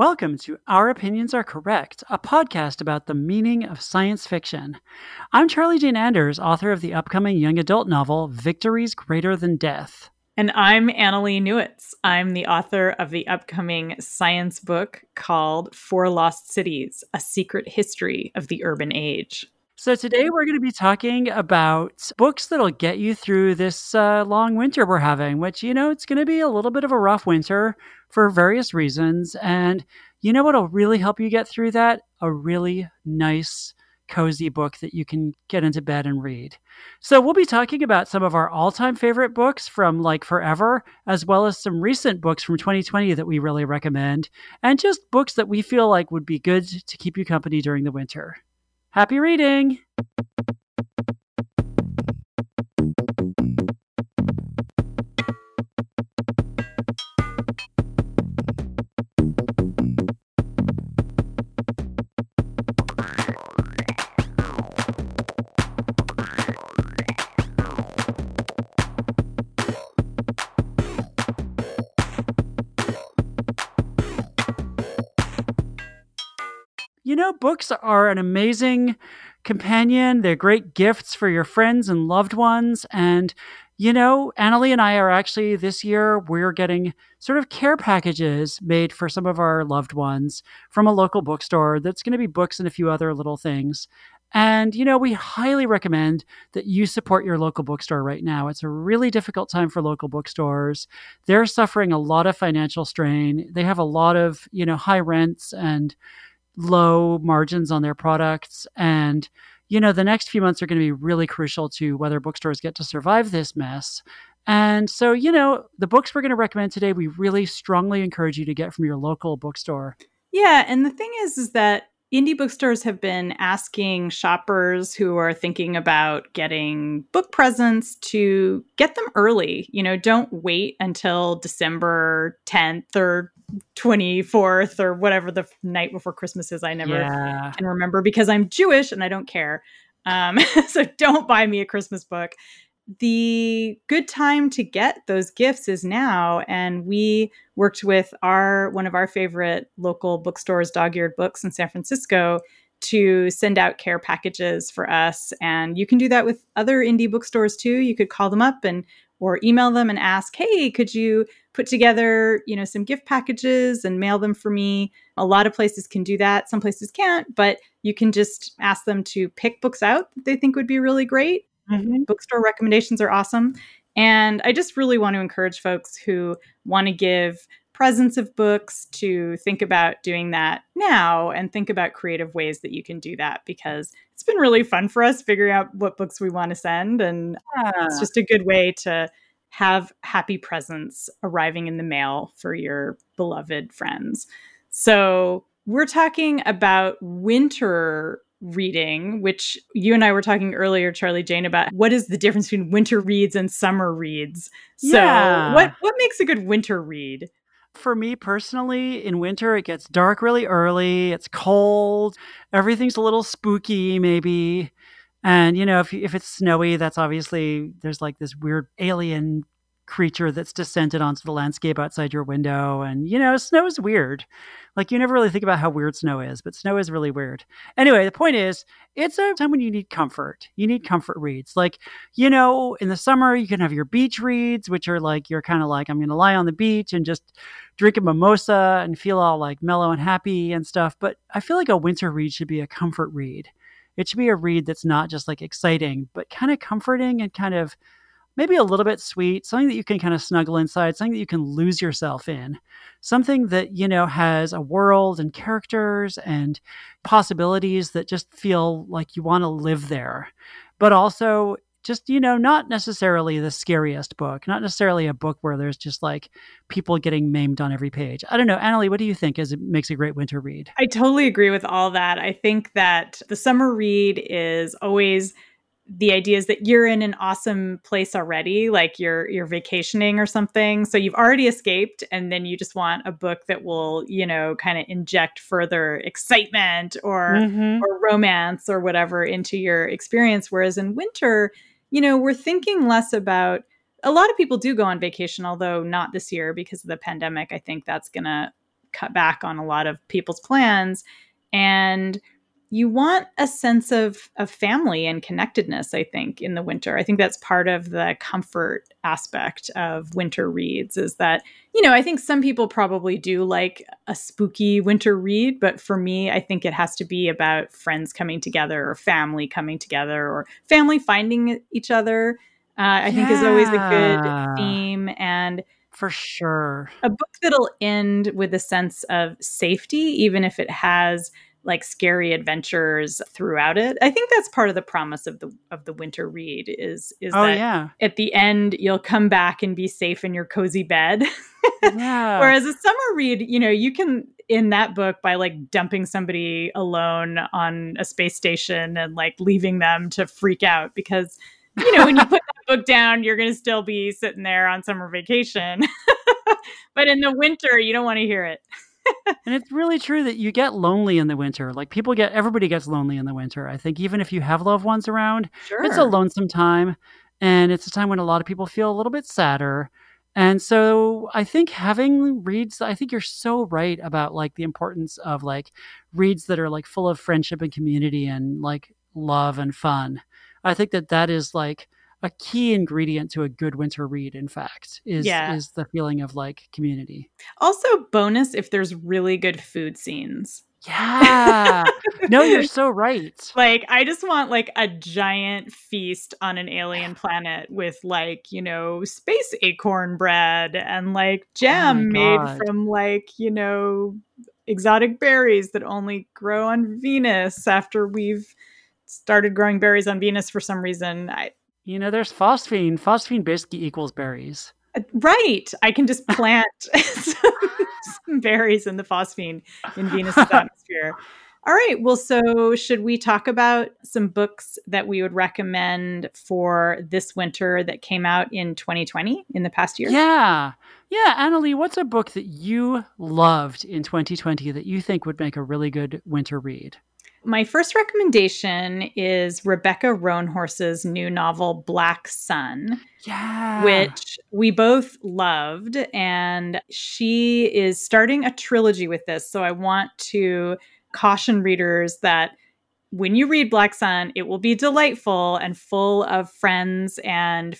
Welcome to Our Opinions Are Correct, a podcast about the meaning of science fiction. I'm Charlie Jane Anders, author of the upcoming young adult novel Victories Greater Than Death. And I'm Annalee Newitz. I'm the author of the upcoming science book called Four Lost Cities A Secret History of the Urban Age. So, today we're going to be talking about books that'll get you through this uh, long winter we're having, which, you know, it's going to be a little bit of a rough winter for various reasons. And you know what'll really help you get through that? A really nice, cozy book that you can get into bed and read. So, we'll be talking about some of our all time favorite books from like forever, as well as some recent books from 2020 that we really recommend, and just books that we feel like would be good to keep you company during the winter. Happy reading! Books are an amazing companion. They're great gifts for your friends and loved ones. And, you know, Annalee and I are actually this year, we're getting sort of care packages made for some of our loved ones from a local bookstore that's going to be books and a few other little things. And, you know, we highly recommend that you support your local bookstore right now. It's a really difficult time for local bookstores. They're suffering a lot of financial strain. They have a lot of, you know, high rents and, low margins on their products. And, you know, the next few months are going to be really crucial to whether bookstores get to survive this mess. And so, you know, the books we're going to recommend today, we really strongly encourage you to get from your local bookstore. Yeah. And the thing is, is that indie bookstores have been asking shoppers who are thinking about getting book presents to get them early. You know, don't wait until December 10th or 24th or whatever the night before Christmas is. I never yeah. can remember because I'm Jewish and I don't care. Um, so don't buy me a Christmas book. The good time to get those gifts is now. And we worked with our one of our favorite local bookstores, Dog Eared Books in San Francisco, to send out care packages for us. And you can do that with other indie bookstores too. You could call them up and or email them and ask, "Hey, could you put together, you know, some gift packages and mail them for me?" A lot of places can do that. Some places can't, but you can just ask them to pick books out that they think would be really great. Mm-hmm. Bookstore recommendations are awesome. And I just really want to encourage folks who want to give presents of books to think about doing that now and think about creative ways that you can do that because it's been really fun for us figuring out what books we want to send. And yeah. it's just a good way to have happy presents arriving in the mail for your beloved friends. So, we're talking about winter reading, which you and I were talking earlier, Charlie Jane, about what is the difference between winter reads and summer reads. So, yeah. what what makes a good winter read? For me personally, in winter, it gets dark really early. It's cold. Everything's a little spooky, maybe. And, you know, if, if it's snowy, that's obviously, there's like this weird alien creature that's descended onto the landscape outside your window. And, you know, snow is weird. Like, you never really think about how weird snow is, but snow is really weird. Anyway, the point is, it's a time when you need comfort. You need comfort reads. Like, you know, in the summer, you can have your beach reads, which are like, you're kind of like, I'm going to lie on the beach and just drink a mimosa and feel all like mellow and happy and stuff. But I feel like a winter read should be a comfort read. It should be a read that's not just like exciting, but kind of comforting and kind of maybe a little bit sweet, something that you can kind of snuggle inside, something that you can lose yourself in, something that, you know, has a world and characters and possibilities that just feel like you want to live there, but also just you know not necessarily the scariest book not necessarily a book where there's just like people getting maimed on every page. I don't know annalee what do you think is it makes a great winter read? I totally agree with all that. I think that the summer read is always the idea is that you're in an awesome place already like you're you're vacationing or something so you've already escaped and then you just want a book that will you know kind of inject further excitement or mm-hmm. or romance or whatever into your experience whereas in winter you know we're thinking less about a lot of people do go on vacation although not this year because of the pandemic i think that's going to cut back on a lot of people's plans. And you want a sense of, of family and connectedness, I think, in the winter. I think that's part of the comfort aspect of winter reads is that, you know, I think some people probably do like a spooky winter read, but for me, I think it has to be about friends coming together or family coming together or family finding each other. Uh, I yeah. think is always a good theme. And for sure. A book that'll end with a sense of safety, even if it has like scary adventures throughout it. I think that's part of the promise of the of the winter read is is oh, that yeah. at the end you'll come back and be safe in your cozy bed. yeah. Whereas a summer read, you know, you can in that book by like dumping somebody alone on a space station and like leaving them to freak out because you know, when you put that book down, you're going to still be sitting there on summer vacation. but in the winter, you don't want to hear it and it's really true that you get lonely in the winter. Like people get, everybody gets lonely in the winter. I think even if you have loved ones around, sure. it's a lonesome time. And it's a time when a lot of people feel a little bit sadder. And so I think having reads, I think you're so right about like the importance of like reads that are like full of friendship and community and like love and fun. I think that that is like, a key ingredient to a good winter read in fact is yeah. is the feeling of like community. Also bonus if there's really good food scenes. Yeah. No you're so right. Like i just want like a giant feast on an alien planet with like you know space acorn bread and like oh jam oh made from like you know exotic berries that only grow on venus after we've started growing berries on venus for some reason. I you know, there's phosphine. Phosphine basically equals berries. Uh, right. I can just plant some, some, berries in the phosphine in Venus' atmosphere. All right. Well, so should we talk about some books that we would recommend for this winter that came out in 2020 in the past year? Yeah. Yeah. Annalee, what's a book that you loved in 2020 that you think would make a really good winter read? My first recommendation is Rebecca Roanhorse's new novel, Black Sun. Yeah. Which we both loved. And she is starting a trilogy with this. So I want to caution readers that when you read Black Sun, it will be delightful and full of friends and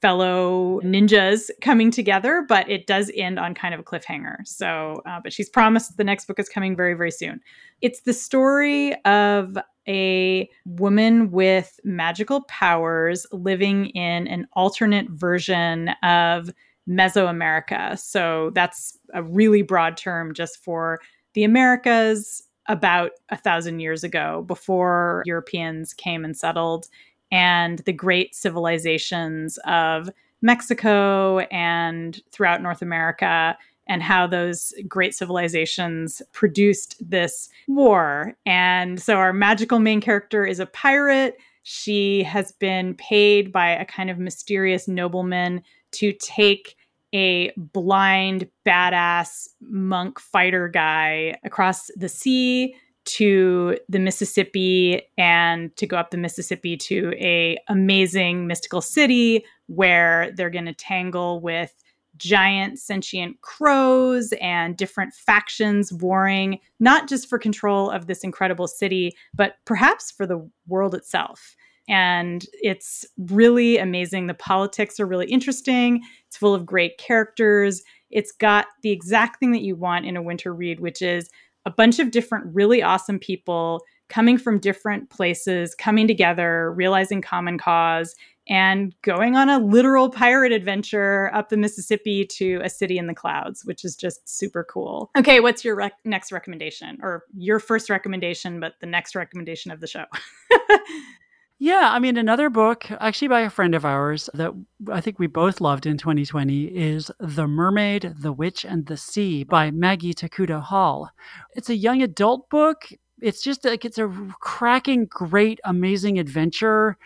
fellow ninjas coming together, but it does end on kind of a cliffhanger. So, uh, but she's promised the next book is coming very, very soon. It's the story of a woman with magical powers living in an alternate version of Mesoamerica. So that's a really broad term just for the Americas about a thousand years ago before Europeans came and settled and the great civilizations of Mexico and throughout North America and how those great civilizations produced this war. And so our magical main character is a pirate. She has been paid by a kind of mysterious nobleman to take a blind, badass monk fighter guy across the sea to the Mississippi and to go up the Mississippi to a amazing mystical city where they're going to tangle with giant sentient crows and different factions warring not just for control of this incredible city but perhaps for the world itself. And it's really amazing. The politics are really interesting. It's full of great characters. It's got the exact thing that you want in a winter read which is a bunch of different really awesome people coming from different places, coming together, realizing common cause, and going on a literal pirate adventure up the Mississippi to a city in the clouds, which is just super cool. Okay, what's your rec- next recommendation? Or your first recommendation, but the next recommendation of the show? Yeah, I mean, another book, actually by a friend of ours, that I think we both loved in 2020 is The Mermaid, the Witch, and the Sea by Maggie Tokuda Hall. It's a young adult book. It's just like it's a cracking, great, amazing adventure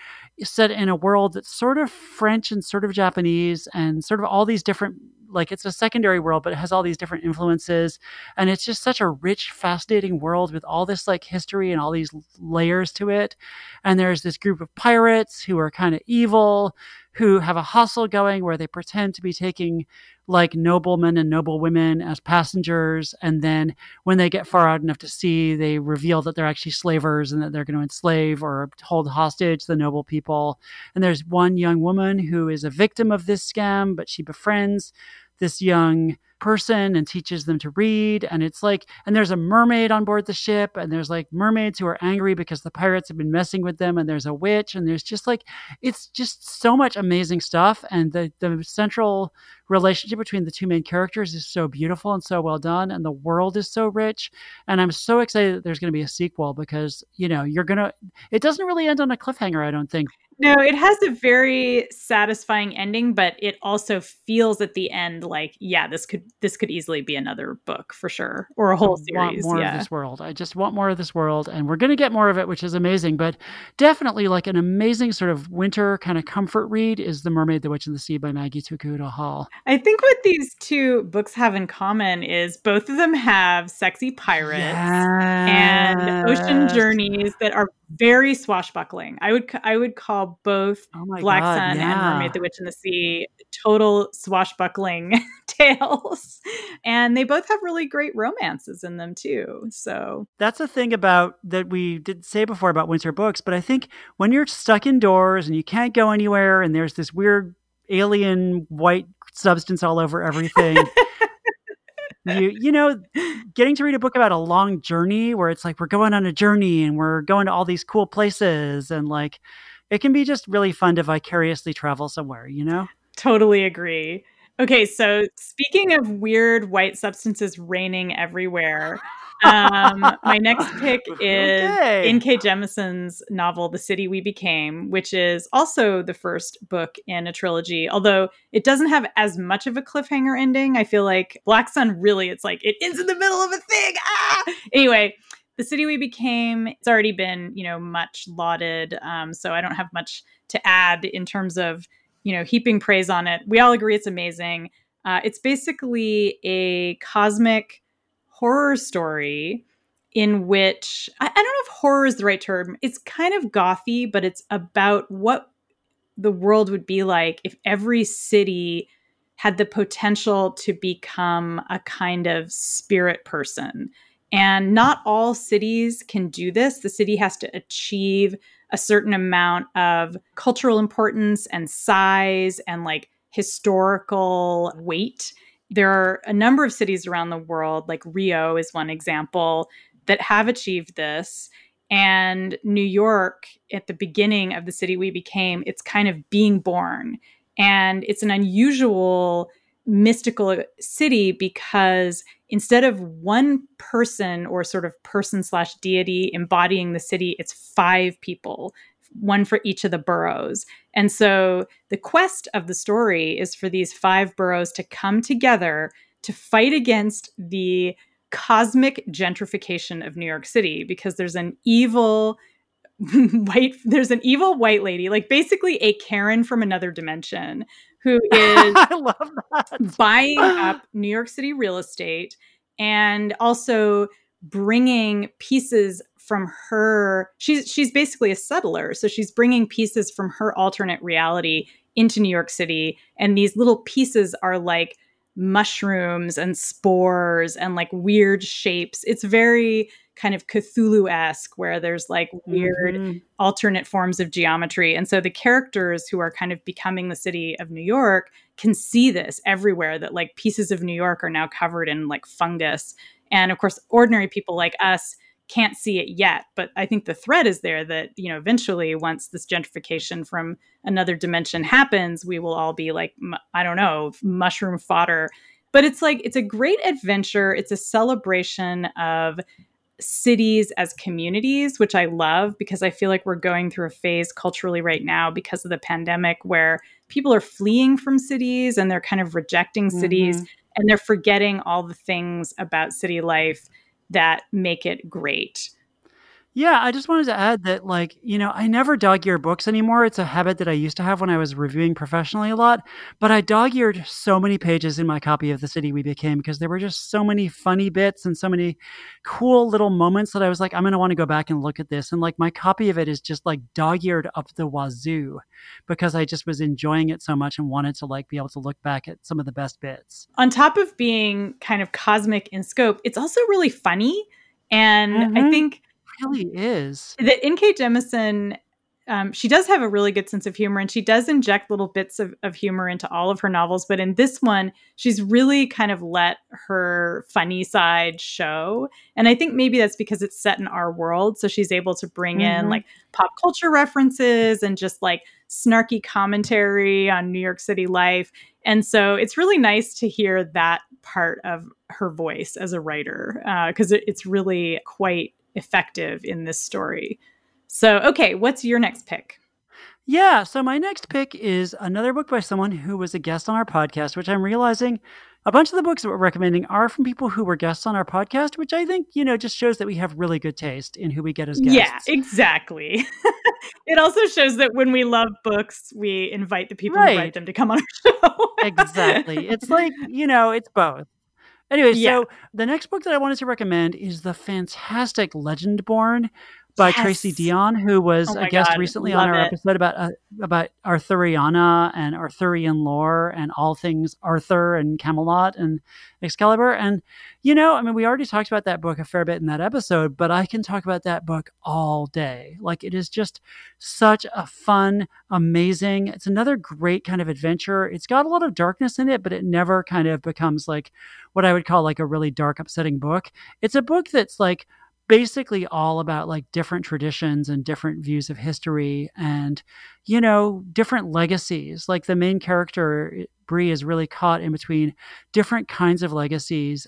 set in a world that's sort of French and sort of Japanese and sort of all these different like it's a secondary world, but it has all these different influences. And it's just such a rich, fascinating world with all this like history and all these layers to it. And there's this group of pirates who are kind of evil, who have a hustle going where they pretend to be taking like noblemen and noblewomen as passengers. And then when they get far out enough to sea, they reveal that they're actually slavers and that they're going to enslave or hold hostage the noble people. And there's one young woman who is a victim of this scam, but she befriends this young person and teaches them to read. And it's like, and there's a mermaid on board the ship, and there's like mermaids who are angry because the pirates have been messing with them, and there's a witch, and there's just like, it's just so much amazing stuff. And the, the central relationship between the two main characters is so beautiful and so well done, and the world is so rich. And I'm so excited that there's going to be a sequel because, you know, you're going to, it doesn't really end on a cliffhanger, I don't think. No, it has a very satisfying ending, but it also feels at the end like, yeah, this could this could easily be another book for sure, or a whole I series. Want more yeah. of this world. I just want more of this world, and we're going to get more of it, which is amazing. But definitely, like an amazing sort of winter kind of comfort read is *The Mermaid, the Witch, and the Sea* by Maggie Tokuda Hall. I think what these two books have in common is both of them have sexy pirates yes. and ocean journeys that are very swashbuckling. I would I would call both oh Black God, Sun yeah. and Mermaid the Witch in the Sea total swashbuckling tales. And they both have really great romances in them too. So that's a thing about that we did say before about winter books, but I think when you're stuck indoors and you can't go anywhere and there's this weird alien white substance all over everything. you you know getting to read a book about a long journey where it's like we're going on a journey and we're going to all these cool places and like it can be just really fun to vicariously travel somewhere you know? Totally agree okay so speaking of weird white substances raining everywhere um, my next pick is okay. N.K. Jemisin's novel, The City We Became, which is also the first book in a trilogy, although it doesn't have as much of a cliffhanger ending. I feel like Black Sun really, it's like it ends in the middle of a thing. Ah! Anyway, The City We Became, it's already been, you know, much lauded. Um, so I don't have much to add in terms of, you know, heaping praise on it. We all agree it's amazing. Uh, it's basically a cosmic horror story in which I, I, don't know if horror is the right term. It's kind of gothy, but it's about what the world would be like if every city had the potential to become a kind of spirit person. And not all cities can do this. The city has to achieve a certain amount of cultural importance and size and like historical weight there are a number of cities around the world, like Rio is one example, that have achieved this. And New York, at the beginning of the city we became, it's kind of being born. And it's an unusual mystical city because instead of one person or sort of person slash deity embodying the city, it's five people one for each of the boroughs. And so the quest of the story is for these five boroughs to come together to fight against the cosmic gentrification of New York City because there's an evil white there's an evil white lady like basically a Karen from another dimension who is buying up New York City real estate and also bringing pieces from her she's she's basically a settler so she's bringing pieces from her alternate reality into New York City and these little pieces are like mushrooms and spores and like weird shapes. It's very kind of Cthulhu-esque where there's like weird mm-hmm. alternate forms of geometry. And so the characters who are kind of becoming the city of New York can see this everywhere that like pieces of New York are now covered in like fungus. And of course ordinary people like us can't see it yet but i think the threat is there that you know eventually once this gentrification from another dimension happens we will all be like i don't know mushroom fodder. But it's like it's a great adventure. It's a celebration of cities as communities which i love because i feel like we're going through a phase culturally right now because of the pandemic where people are fleeing from cities and they're kind of rejecting cities mm-hmm. and they're forgetting all the things about city life that make it great. Yeah, I just wanted to add that, like, you know, I never dog ear books anymore. It's a habit that I used to have when I was reviewing professionally a lot. But I dog eared so many pages in my copy of The City We Became because there were just so many funny bits and so many cool little moments that I was like, I'm going to want to go back and look at this. And like, my copy of it is just like dog eared up the wazoo because I just was enjoying it so much and wanted to like be able to look back at some of the best bits. On top of being kind of cosmic in scope, it's also really funny. And mm-hmm. I think really is. That N.K. Jemisin, um, she does have a really good sense of humor and she does inject little bits of, of humor into all of her novels. But in this one, she's really kind of let her funny side show. And I think maybe that's because it's set in our world. So she's able to bring mm-hmm. in like pop culture references and just like snarky commentary on New York City life. And so it's really nice to hear that part of her voice as a writer because uh, it, it's really quite effective in this story. So, okay, what's your next pick? Yeah, so my next pick is another book by someone who was a guest on our podcast, which I'm realizing a bunch of the books that we're recommending are from people who were guests on our podcast, which I think, you know, just shows that we have really good taste in who we get as guests. Yeah, exactly. it also shows that when we love books, we invite the people right. who write them to come on our show. exactly. It's like, you know, it's both. Anyway, yeah. so the next book that I wanted to recommend is the fantastic Legendborn by yes. Tracy Deonn, who was oh a guest God, recently on our it. episode about uh, about Arthuriana and Arthurian lore and all things Arthur and Camelot and Excalibur. And you know, I mean, we already talked about that book a fair bit in that episode, but I can talk about that book all day. Like it is just such a fun, amazing. It's another great kind of adventure. It's got a lot of darkness in it, but it never kind of becomes like what I would call like a really dark, upsetting book. It's a book that's like basically all about like different traditions and different views of history and you know different legacies. Like the main character eh, Bree is really caught in between different kinds of legacies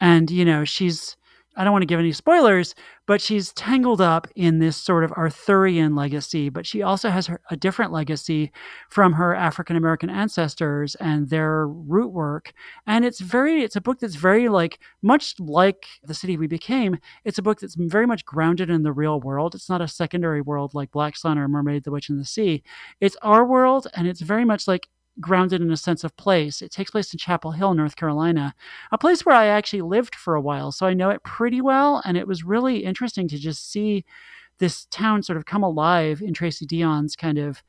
and you know she's I don't want to give any spoilers, but she's tangled up in this sort of Arthurian legacy, but she also has her, a different legacy from her African American ancestors and their root work. And it's very, it's a book that's very like, much like The City We Became, it's a book that's very much grounded in the real world. It's not a secondary world like Black Sun or Mermaid, the Witch in the Sea. It's our world, and it's very much like grounded in a sense of place. It takes place in Chapel Hill, North Carolina, a place where I actually lived for a while. So I know it pretty well. And it was really interesting to just see this town sort of come alive in Tracy Deonn's kind of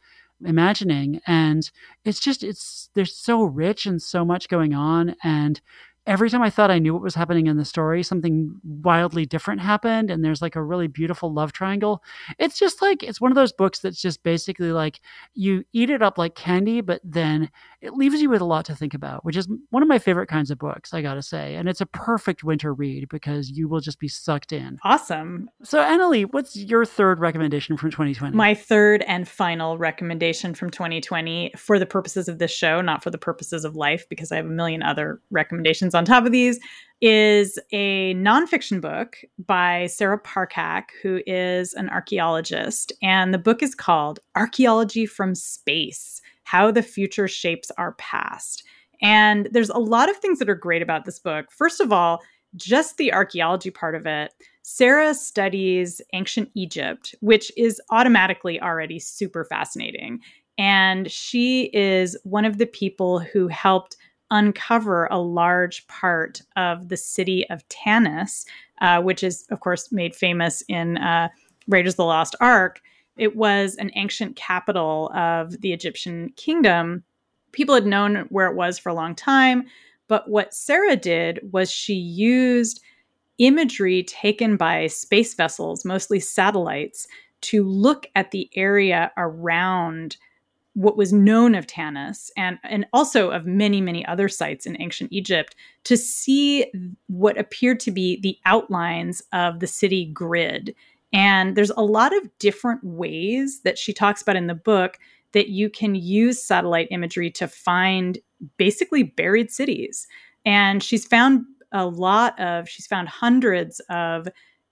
imagining. And it's just, it's, they're so rich and so much going on. And every time I thought I knew what was happening in the story, something wildly different happened. And there's like a really beautiful love triangle. It's just like, it's one of those books that's just basically like you eat it up like candy, but then it leaves you with a lot to think about, which is one of my favorite kinds of books, I gotta say. And it's a perfect winter read because you will just be sucked in. Awesome. So, Annalee, what's your third recommendation from 2020? My third and final recommendation from 2020 for the purposes of this show, not for the purposes of life, because I have a million other recommendations on top of these is a nonfiction book by Sarah Parcak, who is an archaeologist. And the book is called Archaeology from Space How the Future Shapes Our Past. And there's a lot of things that are great about this book. First of all, just the archaeology part of it. Sarah studies ancient Egypt, which is automatically already super fascinating. And she is one of the people who helped uncover a large part of the city of Tanis, uh, which is, of course, made famous in uh, Raiders of the Lost Ark. It was an ancient capital of the Egyptian kingdom. People had known where it was for a long time, but what Sarah did was she used imagery taken by space vessels, mostly satellites, to look at the area around what was known of Tanis and, and also of many, many other sites in ancient Egypt to see what appeared to be the outlines of the city grid. And there's a lot of different ways that she talks about in the book that you can use satellite imagery to find basically buried cities. And she's found a lot of, she's found hundreds of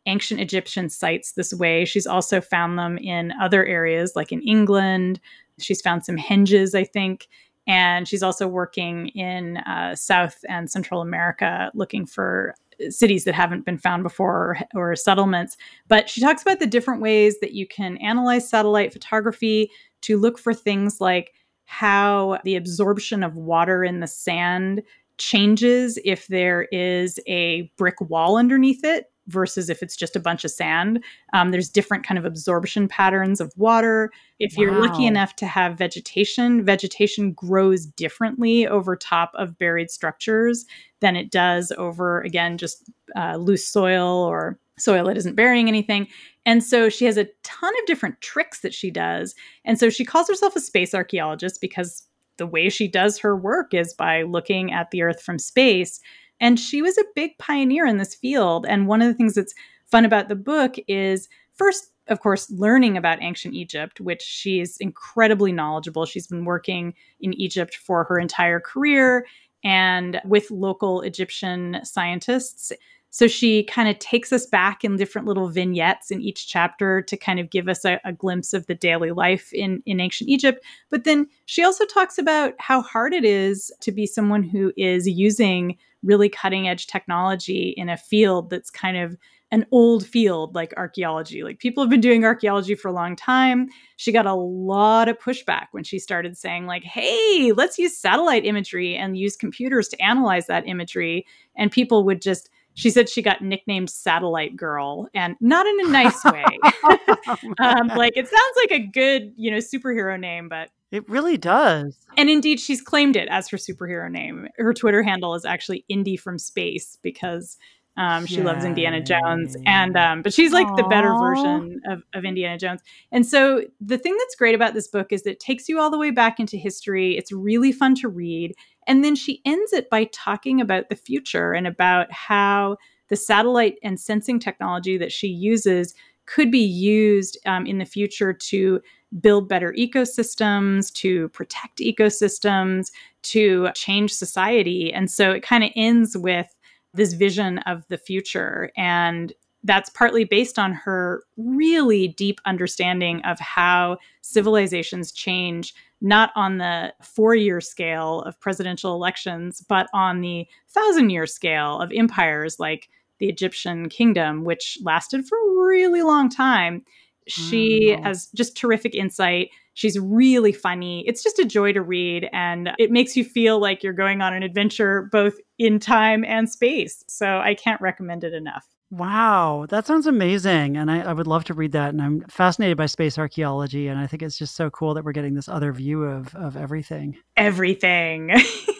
ancient Egyptian sites this way. She's also found them in other areas, like in England, She's found some henges, I think. And she's also working in uh, South and Central America looking for cities that haven't been found before or, or settlements. But she talks about the different ways that you can analyze satellite photography to look for things like how the absorption of water in the sand changes if there is a brick wall underneath it versus if it's just a bunch of sand. Um, there's different kind of absorption patterns of water. If you're lucky enough to have vegetation, vegetation grows differently over top of buried structures than it does over, again, just uh, loose soil or soil that isn't burying anything. And so she has a ton of different tricks that she does. And so she calls herself a space archaeologist because the way she does her work is by looking at the earth from space. And she was a big pioneer in this field. And one of the things that's fun about the book is first, of course, learning about ancient Egypt, which she's incredibly knowledgeable. She's been working in Egypt for her entire career and with local Egyptian scientists. So she kind of takes us back in different little vignettes in each chapter to kind of give us a, a, glimpse of the daily life in, in ancient Egypt. But then she also talks about how hard it is to be someone who is using really cutting edge technology in a field that's kind of an old field like archaeology. Like people have been doing archaeology for a long time. She got a lot of pushback when she started saying, like, hey, let's use satellite imagery and use computers to analyze that imagery. And people would just she said she got nicknamed Satellite Girl, and not in a nice way. um, like it sounds like a good, you know, superhero name, but it really does. And indeed, she's claimed it as her superhero name. Her Twitter handle is actually Indy from Space because um, she loves Indiana Jones, and um, but she's like Aww. the better version of, of Indiana Jones. And so the thing that's great about this book is that it takes you all the way back into history. It's really fun to read, and then she ends it by talking about the future and about how the satellite and sensing technology that she uses could be used um, in the future to build better ecosystems, to protect ecosystems, to change society. And so it kind of ends with this vision of the future. And that's partly based on her really deep understanding of how civilizations change, not on the four year scale of presidential elections, but on the thousand year scale of empires like the Egyptian kingdom, which lasted for a really long time. She oh. has just terrific insight. She's really funny. It's just a joy to read, and it makes you feel like you're going on an adventure both in time and space. So I can't recommend it enough. Wow, that sounds amazing. And I, I, would love to read that. And I'm fascinated by space archaeology. And I think it's just so cool that we're getting this other view of, of everything. Everything.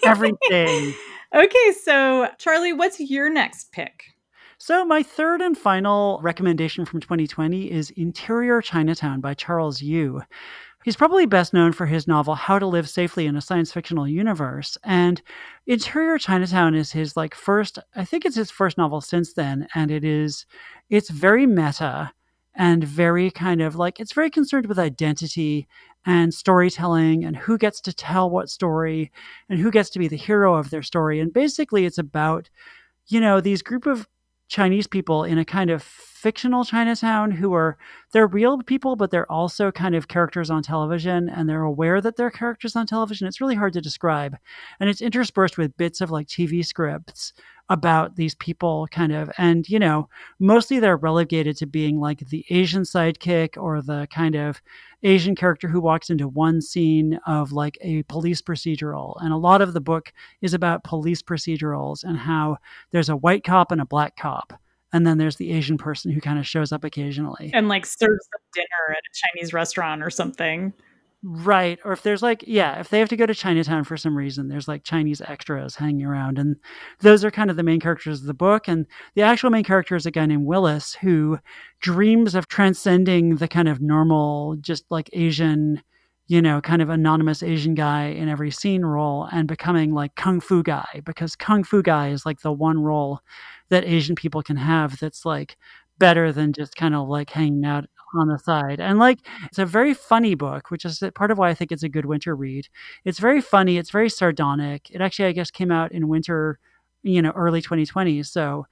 everything. okay, so Charlie, what's your next pick? So, my third and final recommendation from 2020 is Interior Chinatown by Charles Yu. He's probably best known for his novel How to Live Safely in a Science Fictional Universe. And Interior Chinatown is his like first I think it's his first novel since then and it is it's very meta and very kind of like it's very concerned with identity and storytelling and who gets to tell what story and who gets to be the hero of their story and basically it's about you know these group of Chinese people in a kind of fictional Chinatown who are they're real people, but they're also kind of characters on television and they're aware that they're characters on television. It's really hard to describe. And it's interspersed with bits of like TV scripts about these people kind of and you know mostly they're relegated to being like the asian sidekick or the kind of asian character who walks into one scene of like a police procedural. And a lot of the book is about police procedurals and how there's a white cop and a black cop and then there's the asian person who kind of shows up occasionally. And like serves them dinner at a chinese restaurant or something Right. Or if there's like, yeah, if they have to go to Chinatown for some reason, there's like Chinese extras hanging around. And those are kind of the main characters of the book. And the actual main character is a guy named Willis who dreams of transcending the kind of normal, just like Asian, you know, kind of anonymous Asian guy in every scene role and becoming like Kung Fu guy because Kung Fu guy is like the one role that Asian people can have that's like better than just kind of like hanging out on the side. And like it's a very funny book, which is part of why I think it's a good winter read. It's very funny, it's very sardonic. It actually I guess came out in winter, you know, early 2020. So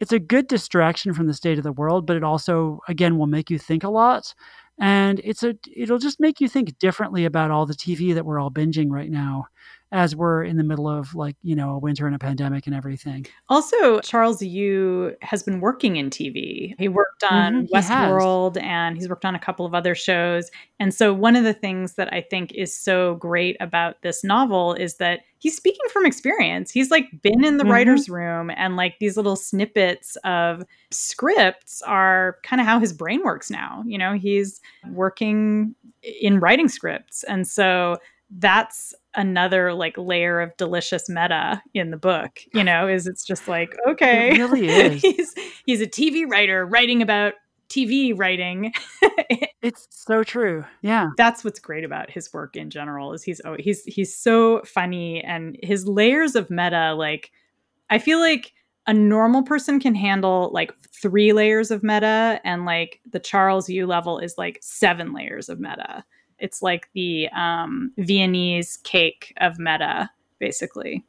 it's a good distraction from the state of the world, but it also again will make you think a lot. And it's a it'll just make you think differently about all the TV that we're all binging right now. As we're in the middle of like, you know, a winter and a pandemic and everything. Also, Charles Yu has been working in TV. He worked on mm-hmm, Westworld and he's worked on a couple of other shows. And so, one of the things that I think is so great about this novel is that he's speaking from experience. He's like been in the mm-hmm. writer's room, and like these little snippets of scripts are kind of how his brain works now. You know, he's working in writing scripts. And so, that's another like layer of delicious meta in the book you know is it's just like okay. it really is. He's he's a tv writer writing about tv writing. It's so true. Yeah. That's what's great about his work in general is he's oh he's he's so funny and his layers of meta like i feel like a normal person can handle like three layers of meta and like the charles yu level is like seven layers of meta it's like the um, Viennese cake of meta, basically.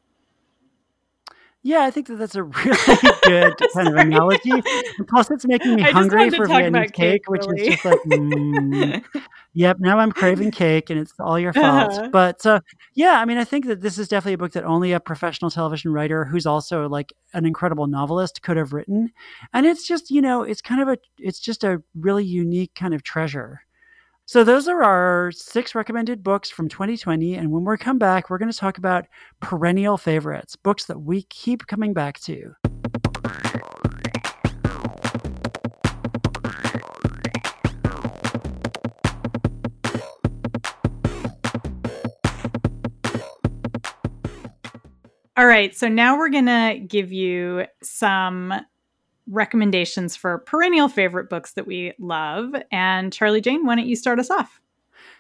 Yeah, I think that that's a really good kind of analogy. And plus, it's making me hungry for Viennese cake, cake which is just like, mm. yep. Now I'm craving cake, and it's all your fault. Uh-huh. But uh, yeah, I mean, I think that this is definitely a book that only a professional television writer who's also like an incredible novelist could have written, and it's just you know, it's kind of a, it's just a really unique kind of treasure. So, those are our six recommended books from 2020. And when we come back, we're going to talk about perennial favorites, books that we keep coming back to. All right, so now we're going to give you some recommendations for perennial favorite books that we love. And Charlie Jane, why don't you start us off?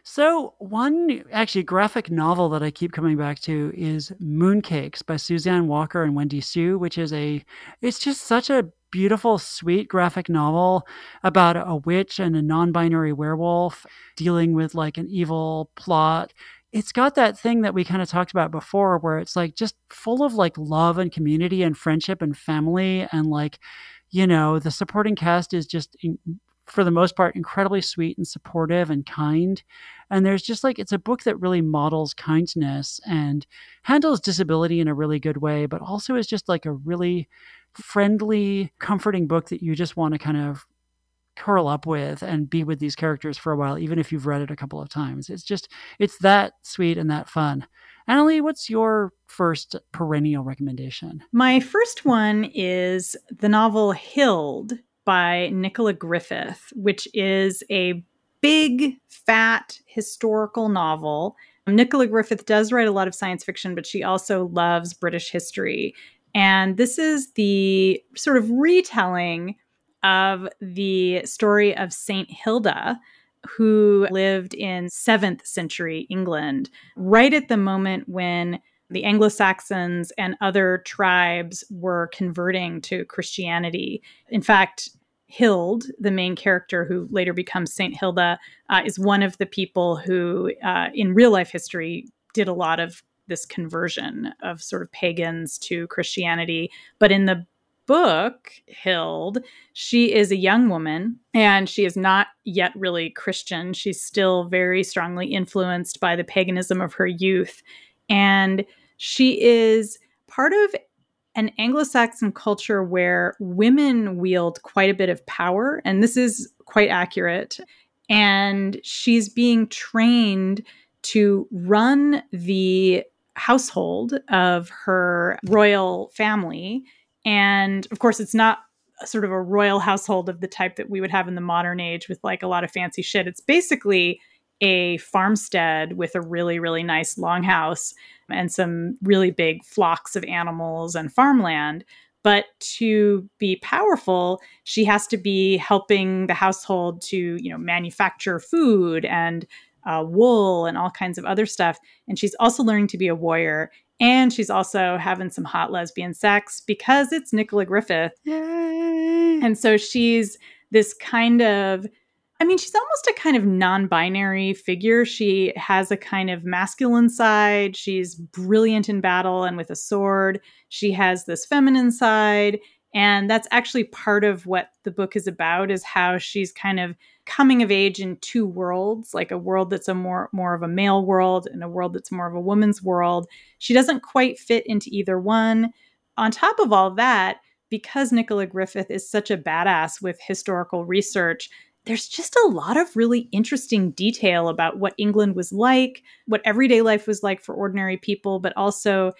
So, one actually graphic novel that I keep coming back to is Mooncakes by Suzanne Walker and Wendy Xu, which is a, it's just such a beautiful, sweet graphic novel about a witch and a non binary werewolf dealing with like an evil plot. It's got that thing that we kind of talked about before where it's like just full of like love and community and friendship and family and like you know, the supporting cast is just, in, for the most part, incredibly sweet and supportive and kind. And there's just like, it's a book that really models kindness and handles disability in a really good way, but also is just like a really friendly, comforting book that you just want to kind of curl up with and be with these characters for a while, even if you've read it a couple of times. It's just, it's that sweet and that fun. Annalee, what's your first perennial recommendation? My first one is the novel Hild by Nicola Griffith, which is a big, fat historical novel. Nicola Griffith does write a lot of science fiction, but she also loves British history. And this is the sort of retelling of the story of Saint Hilda, who lived in 7th century England, right at the moment when the Anglo Saxons and other tribes were converting to Christianity. In fact, Hild, the main character who later becomes Saint Hilda, uh, is one of the people who, uh, in real life history, did a lot of this conversion of sort of pagans to Christianity. But in the book, Hild, she is a young woman and she is not yet really Christian. She's still very strongly influenced by the paganism of her youth. And she is part of an Anglo Saxon culture where women wield quite a bit of power. And this is quite accurate. And she's being trained to run the household of her royal family and of course, it's not sort of a royal household of the type that we would have in the modern age with like a lot of fancy shit. It's basically a farmstead with a really, really nice longhouse and some really big flocks of animals and farmland. But to be powerful, she has to be helping the household to, you know, manufacture food and uh, wool and all kinds of other stuff. And she's also learning to be a warrior. And she's also having some hot lesbian sex because it's Nicola Griffith. Yay. And so she's this kind of, I mean, she's almost a kind of non binary figure. She has a kind of masculine side. She's brilliant in battle and with a sword. She has this feminine side. And that's actually part of what the book is about is how she's kind of coming of age in two worlds, like a world that's a more more of a male world and a world that's more of a woman's world. She doesn't quite fit into either one. On top of all that, because Nicola Griffith is such a badass with historical research, there's just a lot of really interesting detail about what England was like, what everyday life was like for ordinary people, but also,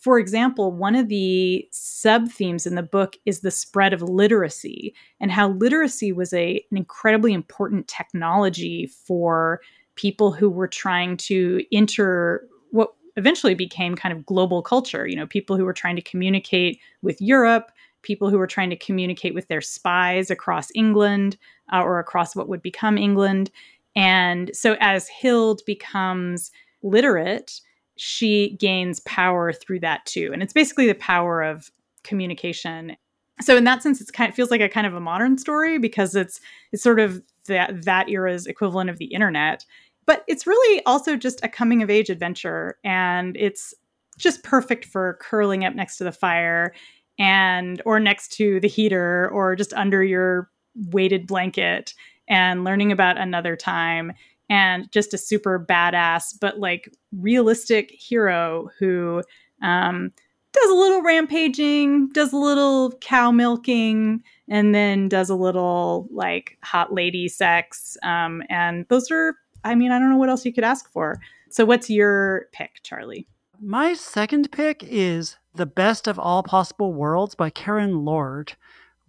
for example, one of the sub themes in the book is the spread of literacy and how literacy was a, an incredibly important technology for people who were trying to enter what eventually became kind of global culture. You know, people who were trying to communicate with Europe, people who were trying to communicate with their spies across England uh, or across what would become England. And so as Hild becomes literate, she gains power through that too. And it's basically the power of communication. So in that sense, it's kind of feels like a kind of a modern story because it's it's sort of that that era's equivalent of the internet. But it's really also just a coming of age adventure, and it's just perfect for curling up next to the fire and or next to the heater or just under your weighted blanket and learning about another time and just a super badass but like realistic hero who um, does a little rampaging does a little cow milking and then does a little like hot lady sex um, and those are i mean i don't know what else you could ask for. So what's your pick charlie? My second pick is The Best of All Possible Worlds by Karen Lord,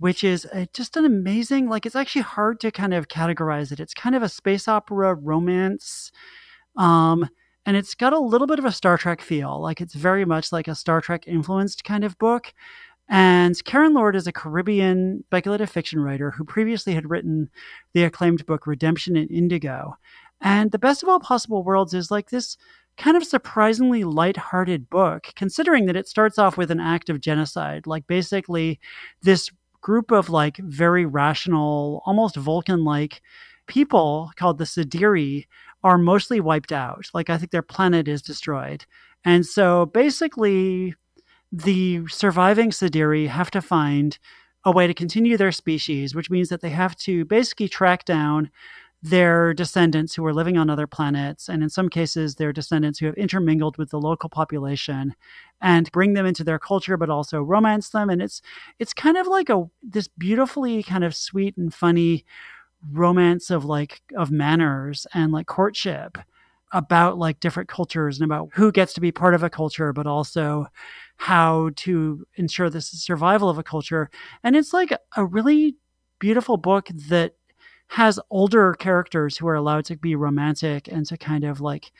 which is a, just an amazing, like, it's actually hard to kind of categorize it. It's kind of a space opera romance. Um, and it's got a little bit of a Star Trek feel. Like, it's very much like a Star Trek influenced kind of book. And Karen Lord is a Caribbean speculative fiction writer who previously had written the acclaimed book Redemption in Indigo. And The Best of All Possible Worlds is like this kind of surprisingly light-hearted book, considering that it starts off with an act of genocide. Like basically, this group of like very rational, almost Vulcan-like people called the Sadiri are mostly wiped out. Like I think their planet is destroyed, and so basically, the surviving Sadiri have to find a way to continue their species, which means that they have to basically track down their descendants who are living on other planets, and in some cases, their descendants who have intermingled with the local population, and bring them into their culture, but also romance them. And it's it's kind of like a this beautifully kind of sweet and funny romance of like of manners and like courtship about like different cultures and about who gets to be part of a culture, but also how to ensure the survival of a culture. And it's like a really beautiful book that has older characters who are allowed to be romantic and to kind of like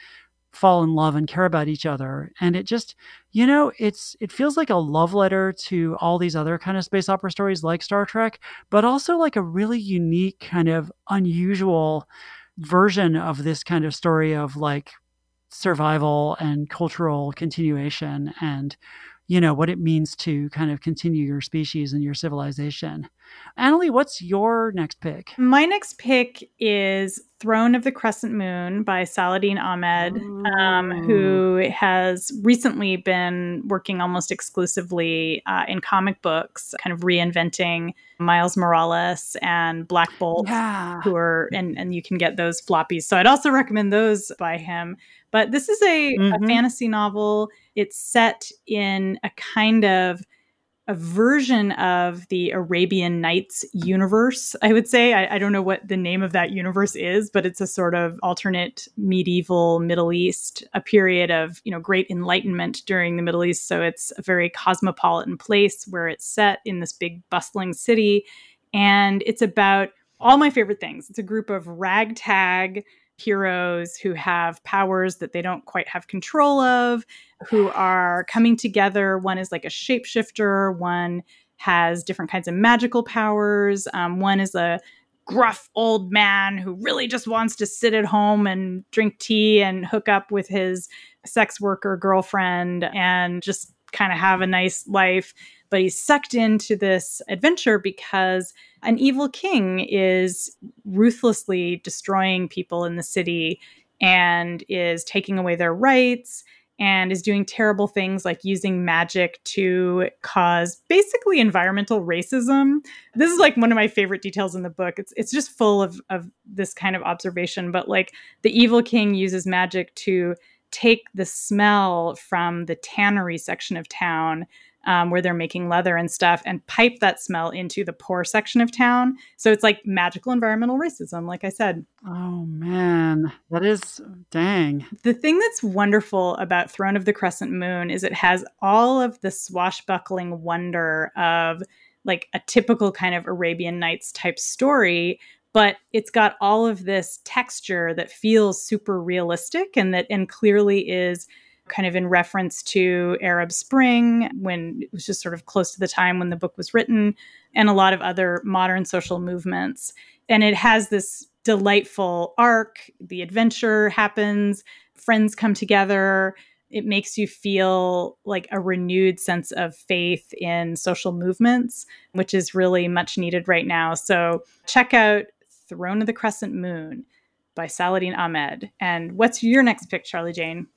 fall in love and care about each other. And it just you know it's it feels like a love letter to all these other kind of space opera stories like star trek but also like a really unique kind of unusual version of this kind of story of like survival and cultural continuation and you know what it means to kind of continue your species and your civilization. Annalee, what's your next pick? My next pick is Throne of the Crescent Moon by Saladin Ahmed, um, who has recently been working almost exclusively uh, in comic books, kind of reinventing Miles Morales and Black Bolt, yeah. who are, and, and you can get those floppies. So I'd also recommend those by him. But this is a, mm-hmm. a fantasy novel. It's set in a kind of a version of the Arabian Nights universe, I would say. I, I, don't know what the name of that universe is, but it's a sort of alternate medieval Middle East, a period of, you know, great enlightenment during the Middle East. So it's a very cosmopolitan place where it's set in this big bustling city. And it's about all my favorite things. It's a group of ragtag heroes who have powers that they don't quite have control of, who are coming together. One is like a shapeshifter, one has different kinds of magical powers, um, one is a gruff old man who really just wants to sit at home and drink tea and hook up with his sex worker girlfriend and just kind of have a nice life but he's sucked into this adventure because an evil king is ruthlessly destroying people in the city and is taking away their rights and is doing terrible things like using magic to cause basically environmental racism. This is like one of my favorite details in the book. It's it's just full of of this kind of observation, but like the evil king uses magic to take the smell from the tannery section of town um, where they're making leather and stuff and pipe that smell into the poor section of town. So it's like magical environmental racism, like I said. Oh man, that is dang. The thing that's wonderful about Throne of the Crescent Moon is it has all of the swashbuckling wonder of like a typical kind of Arabian Nights type story, but it's got all of this texture that feels super realistic and that and clearly is kind of in reference to Arab Spring, when it was just sort of close to the time when the book was written, and a lot of other modern social movements. And it has this delightful arc. The adventure happens, friends come together. It makes you feel like a renewed sense of faith in social movements, which is really much needed right now. So check out Throne of the Crescent Moon by Saladin Ahmed. And what's your next pick, Charlie Jane?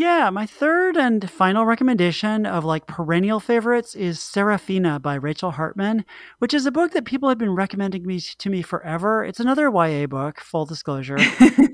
Yeah, my third and final recommendation of like perennial favorites is Seraphina by Rachel Hartman, which is a book that people have been recommending me to me forever. It's another YA book, full disclosure,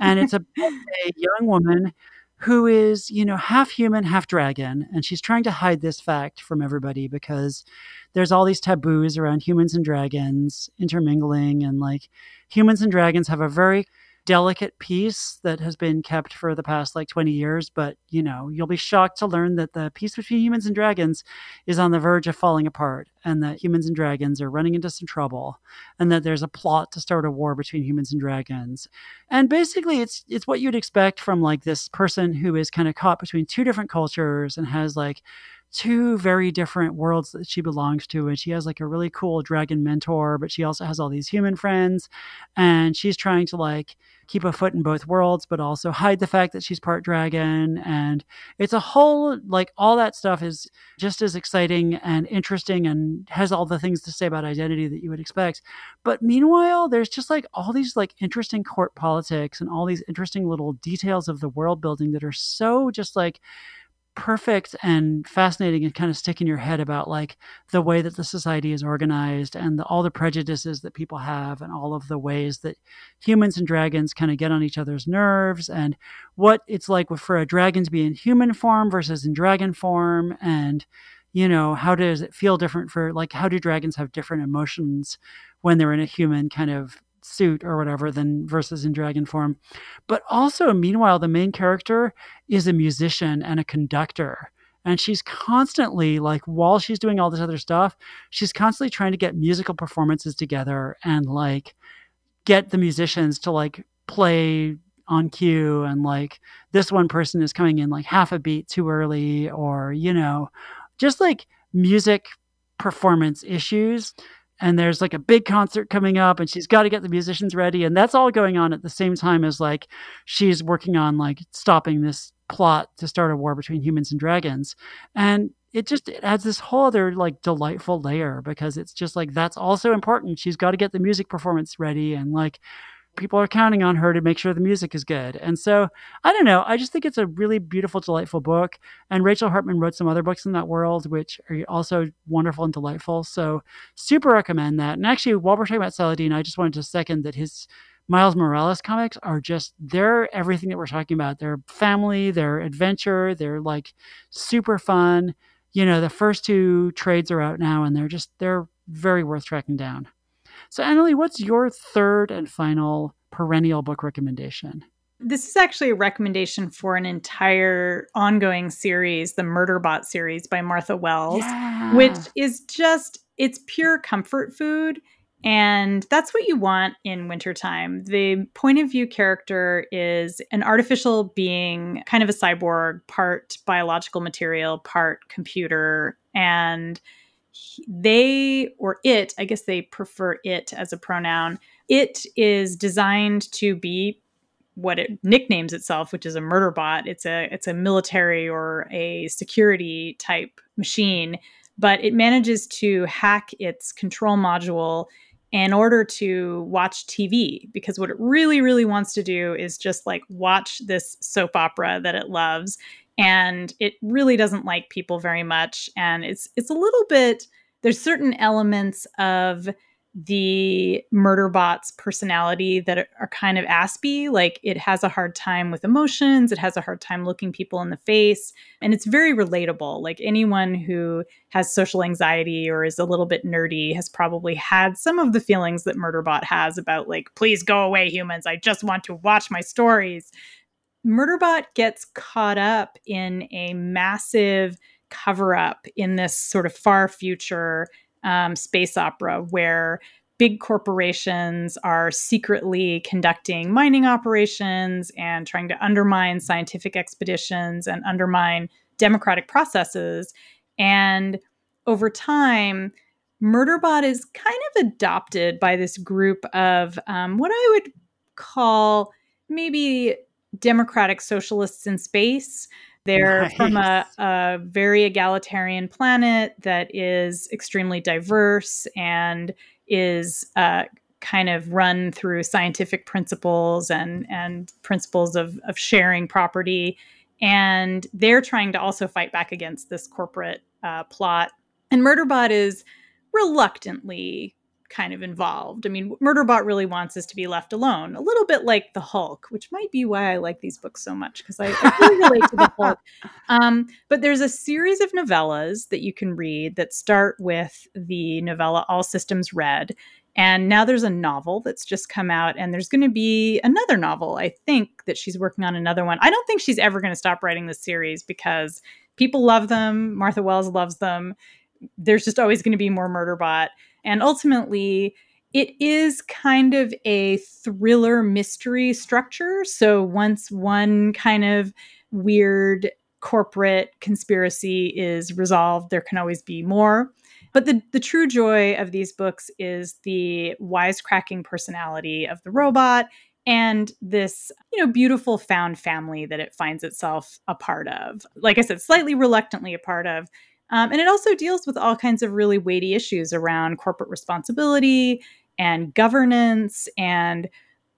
and it's about a young woman who is, you know, half human, half dragon, and she's trying to hide this fact from everybody because there's all these taboos around humans and dragons intermingling and like humans and dragons have a very delicate peace that has been kept for the past like 20 years but you know you'll be shocked to learn that the peace between humans and dragons is on the verge of falling apart and that humans and dragons are running into some trouble and that there's a plot to start a war between humans and dragons. And basically it's it's what you'd expect from like this person who is kind of caught between two different cultures and has like two very different worlds that she belongs to. And she has like a really cool dragon mentor, but she also has all these human friends. And she's trying to like keep a foot in both worlds, but also hide the fact that she's part dragon. And it's a whole, like, all that stuff is just as exciting and interesting and has all the things to say about identity that you would expect. But meanwhile, there's just like all these like interesting court politics and all these interesting little details of the world building that are so just like, perfect and fascinating and kind of stick in your head about like the way that the society is organized and the, all the prejudices that people have and all of the ways that humans and dragons kind of get on each other's nerves and what it's like for a dragon to be in human form versus in dragon form and you know how does it feel different for like how do dragons have different emotions when they're in a human kind of suit or whatever than versus in dragon form. But also, meanwhile, the main character is a musician and a conductor. And she's constantly, like, while she's doing all this other stuff, she's constantly trying to get musical performances together and, like, get the musicians to, like, play on cue. And, like, this one person is coming in, like, half a beat too early, or, you know, just like music performance issues and there's like a big concert coming up and she's got to get the musicians ready and that's all going on at the same time as like she's working on like stopping this plot to start a war between humans and dragons. And it just it adds this whole other like delightful layer because it's just like that's also important. She's got to get the music performance ready and like people are counting on her to make sure the music is good. And so I don't know. I just think it's a really beautiful, delightful book. And Rachel Hartman wrote some other books in that world, which are also wonderful and delightful. So super recommend that. And actually, while we're talking about Saladin, I just wanted to second that his Miles Morales comics are just they're everything that we're talking about. They're family, they're adventure, they're like super fun. You know, the first two trades are out now and they're just they're very worth tracking down. So, Annalee, what's your third and final perennial book recommendation? This is actually a recommendation for an entire ongoing series, the Murderbot series by Martha Wells, yeah. which is just, it's pure comfort food. And that's what you want in wintertime. The point of view character is an artificial being, kind of a cyborg, part biological material, part computer. And they or it, I guess they prefer it as a pronoun. It is designed to be what it nicknames itself, which is a murder bot. It's a it's a military or a security type machine, but it manages to hack its control module in order to watch TV because what it really really wants to do is just like watch this soap opera that it loves and it really doesn't like people very much. And it's it's a little bit there's certain elements of the murderbot's personality that are, are kind of aspy like it has a hard time with emotions it has a hard time looking people in the face and it's very relatable. Like anyone who has social anxiety or is a little bit nerdy has probably had some of the feelings that murderbot has about like please go away humans i just want to watch my stories murderbot gets caught up in a massive cover up in this sort of far future um, space opera where big corporations are secretly conducting mining operations and trying to undermine scientific expeditions and undermine democratic processes. And over time, Murderbot is kind of adopted by this group of um, what I would call maybe democratic socialists in space they're nice. from a, a, very egalitarian planet that is extremely diverse and is uh, kind of run through scientific principles and and principles of of sharing property. And they're trying to also fight back against this corporate uh, plot. And Murderbot is reluctantly kind of involved. I mean, Murderbot really wants us to be left alone, a little bit like the Hulk, which might be why I like these books so much because I, I, really relate to the Hulk. Um, but there's a series of novellas that you can read that start with the novella All Systems Red. And now there's a novel that's just come out, and there's going to be another novel, I think, that she's working on another one. I don't think she's ever going to stop writing this series because people love them. Martha Wells loves them. There's just always going to be more Murderbot. And ultimately, it is kind of a thriller mystery structure. So once one kind of weird corporate conspiracy is resolved, there can always be more. But the, the true joy of these books is the wisecracking personality of the robot and this you know beautiful found family that it finds itself a part of like i said slightly reluctantly a part of um, and it also deals with all kinds of really weighty issues around corporate responsibility and governance and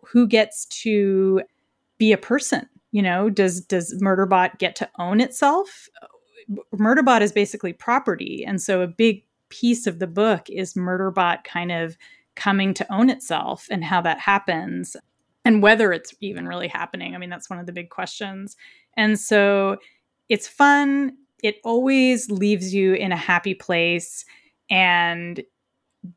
who gets to be a person. You know, does does Murderbot get to own itself? Murderbot is basically property, and so a big piece of the book is Murderbot kind of coming to own itself and how that happens and whether it's even really happening. I mean, that's one of the big questions. And so it's fun it always leaves you in a happy place and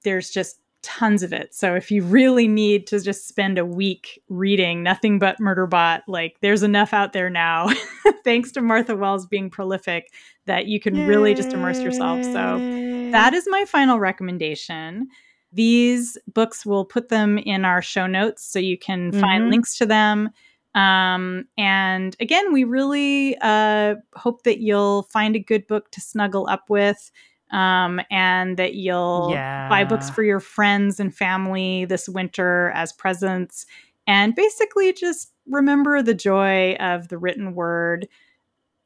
there's just tons of it. So if you really need to just spend a week reading nothing but Murderbot, like there's enough out there now, thanks to Martha Wells being prolific, that you can really just immerse yourself. So that is my final recommendation. These books, we'll put them in our show notes so you can mm-hmm. find links to them. Um, and again, we really uh, hope that you'll find a good book to snuggle up with. Um, and that you'll yeah. buy books for your friends and family this winter as presents. And basically, just remember the joy of the written word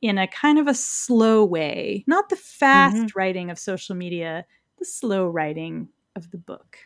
in a kind of a slow way, not the fast mm-hmm. writing of social media, the slow writing of the book.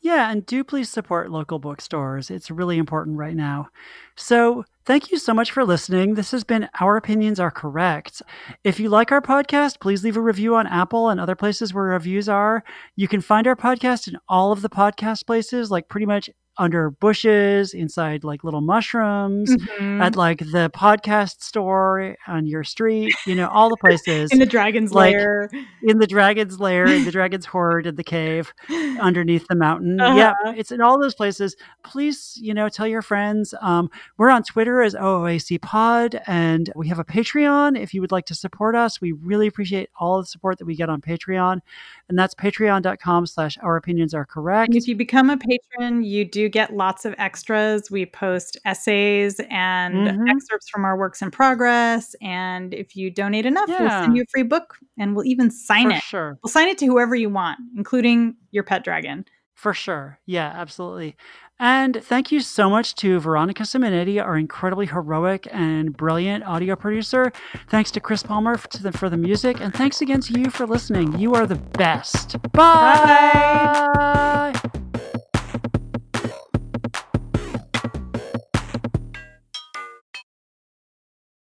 Yeah, and do please support local bookstores. It's really important right now. So, thank you so much for listening. This has been Our Opinions Are Correct. If you like our podcast, please leave a review on Apple and other places where reviews are. You can find our podcast in all of the podcast places, like pretty much under bushes, inside like little mushrooms, mm-hmm. at like the podcast store on your street, you know, all the places. in the dragon's like, lair. In the dragon's lair, in the dragon's hoard, in the cave, underneath the mountain. Uh-huh. Yeah, it's in all those places. Please, you know, tell your friends. Um, we're on Twitter as OOAC Pod, and we have a Patreon if you would like to support us. We really appreciate all the support that we get on Patreon. And that's patreon.com slash our opinions are correct. And if you become a patron, you do get lots of extras. We post essays and mm-hmm. excerpts from our works in progress. And if you donate enough, yeah. we'll send you a free book and we'll even sign For it. Sure. We'll sign it to whoever you want, including your pet dragon. For sure. Yeah, absolutely. And thank you so much to Veronica Simonetti, our incredibly heroic and brilliant audio producer. Thanks to Chris Palmer for the, for the music. And thanks again to you for listening. You are the best. Bye. Bye.